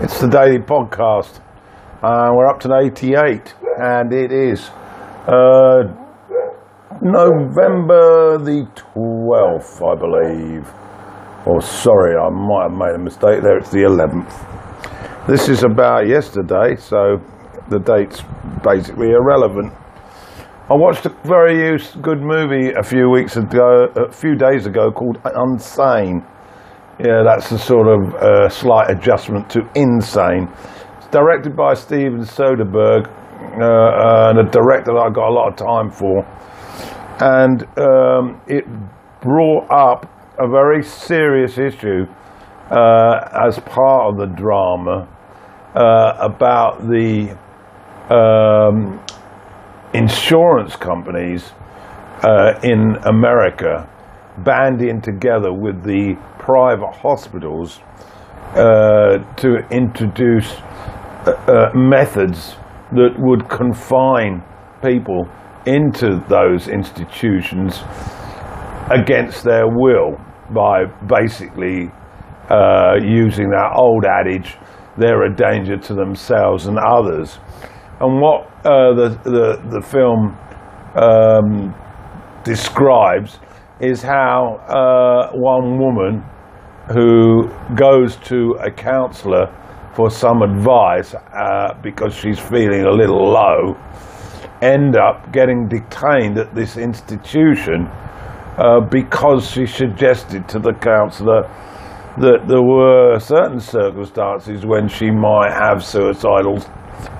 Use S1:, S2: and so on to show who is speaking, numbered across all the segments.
S1: It's the daily podcast. Uh, we're up to 88, and it is uh, November the 12th, I believe. Oh, sorry, I might have made a mistake there. It's the 11th. This is about yesterday, so the date's basically irrelevant. I watched a very good movie a few weeks ago, a few days ago, called Unsane. Yeah, that's a sort of uh, slight adjustment to Insane. It's directed by Steven Soderbergh, uh, and a director that I got a lot of time for. And um, it brought up a very serious issue uh, as part of the drama uh, about the um, insurance companies uh, in America banding together with the private hospitals uh, to introduce uh, uh, methods that would confine people into those institutions against their will by basically uh, using that old adage, they're a danger to themselves and others. And what uh, the, the, the film um, describes is how uh, one woman who goes to a counselor for some advice uh, because she's feeling a little low end up getting detained at this institution uh, because she suggested to the counselor that there were certain circumstances when she might have suicidal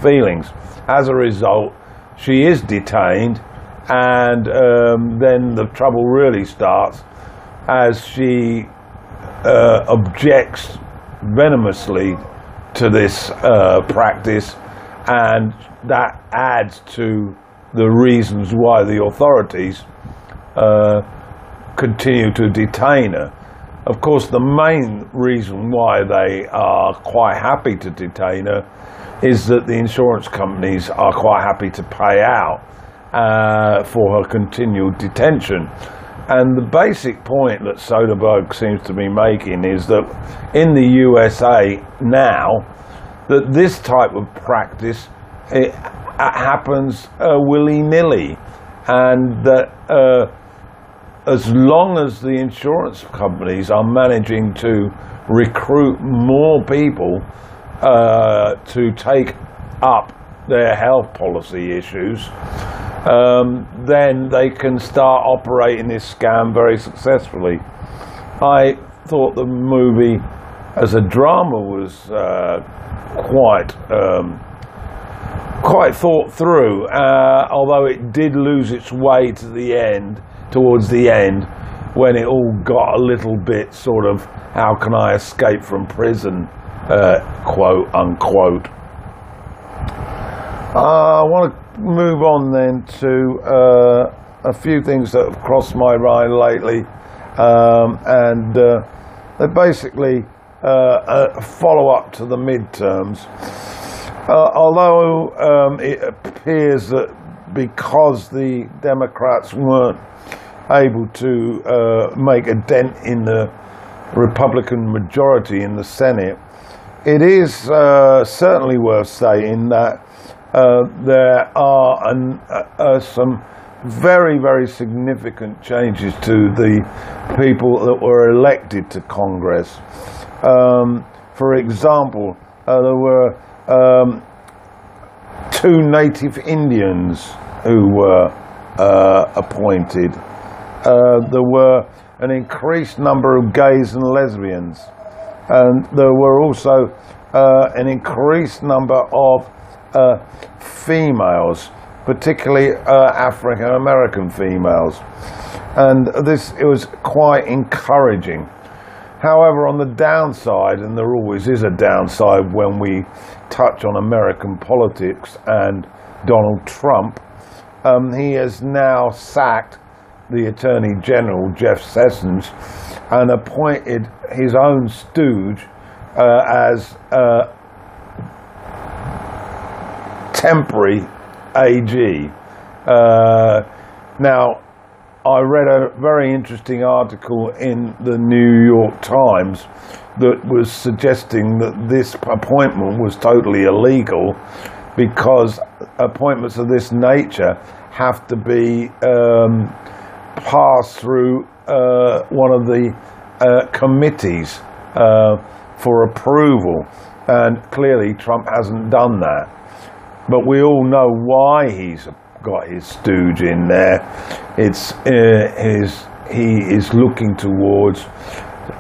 S1: feelings. As a result, she is detained, and um, then the trouble really starts as she uh, objects venomously to this uh, practice, and that adds to the reasons why the authorities uh, continue to detain her. Of course, the main reason why they are quite happy to detain her is that the insurance companies are quite happy to pay out uh, for her continued detention. And the basic point that Soderbergh seems to be making is that in the USA now, that this type of practice it, uh, happens uh, willy nilly, and that uh, as long as the insurance companies are managing to recruit more people uh, to take up their health policy issues, um, then they can start operating this scam very successfully. I thought the movie as a drama was uh, quite um, quite thought through, uh, although it did lose its way to the end, towards the end, when it all got a little bit sort of how can I escape from prison, uh, quote unquote. Uh, I want to move on then to uh, a few things that have crossed my mind lately, um, and uh, they're basically uh, a follow up to the midterms. Uh, although um, it appears that because the Democrats weren't able to uh, make a dent in the Republican majority in the Senate, it is certainly worth saying that uh, there are an, uh, uh, some very, very significant changes to the people that were elected to Congress. Um, for example, uh, there were um, two native Indians who were appointed. There were an increased number of gays and lesbians, and there were also uh, an increased number of uh, females, particularly uh, African American females, and this it was quite encouraging. However, on the downside, and there always is a downside when we touch on American politics and Donald Trump, um, he has now sacked the Attorney General, Jeff Sessions, and appointed his own stooge uh, as uh, temporary AG. Uh, now, I read a very interesting article in the New York Times that was suggesting that this appointment was totally illegal because appointments of this nature have to be um, passed through uh, one of the uh, committees uh, for approval. And clearly, Trump hasn't done that. But we all know why he's got his stooge in there. It's uh, his he is looking towards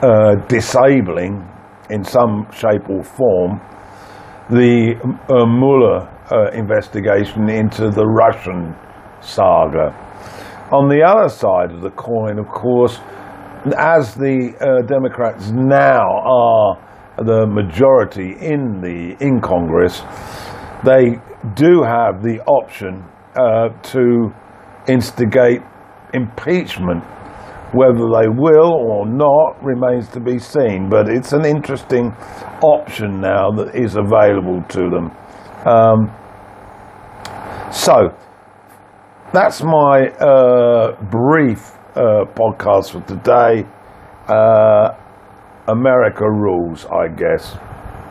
S1: uh, disabling, in some shape or form, the uh, Mueller uh, investigation into the Russian saga. On the other side of the coin, of course, as the uh, Democrats now are the majority in the in Congress, they do have the option uh, to instigate impeachment. Whether they will or not remains to be seen, but it's an interesting option now that is available to them. Um, so, that's my uh, brief uh, podcast for today. Uh, America rules, I guess.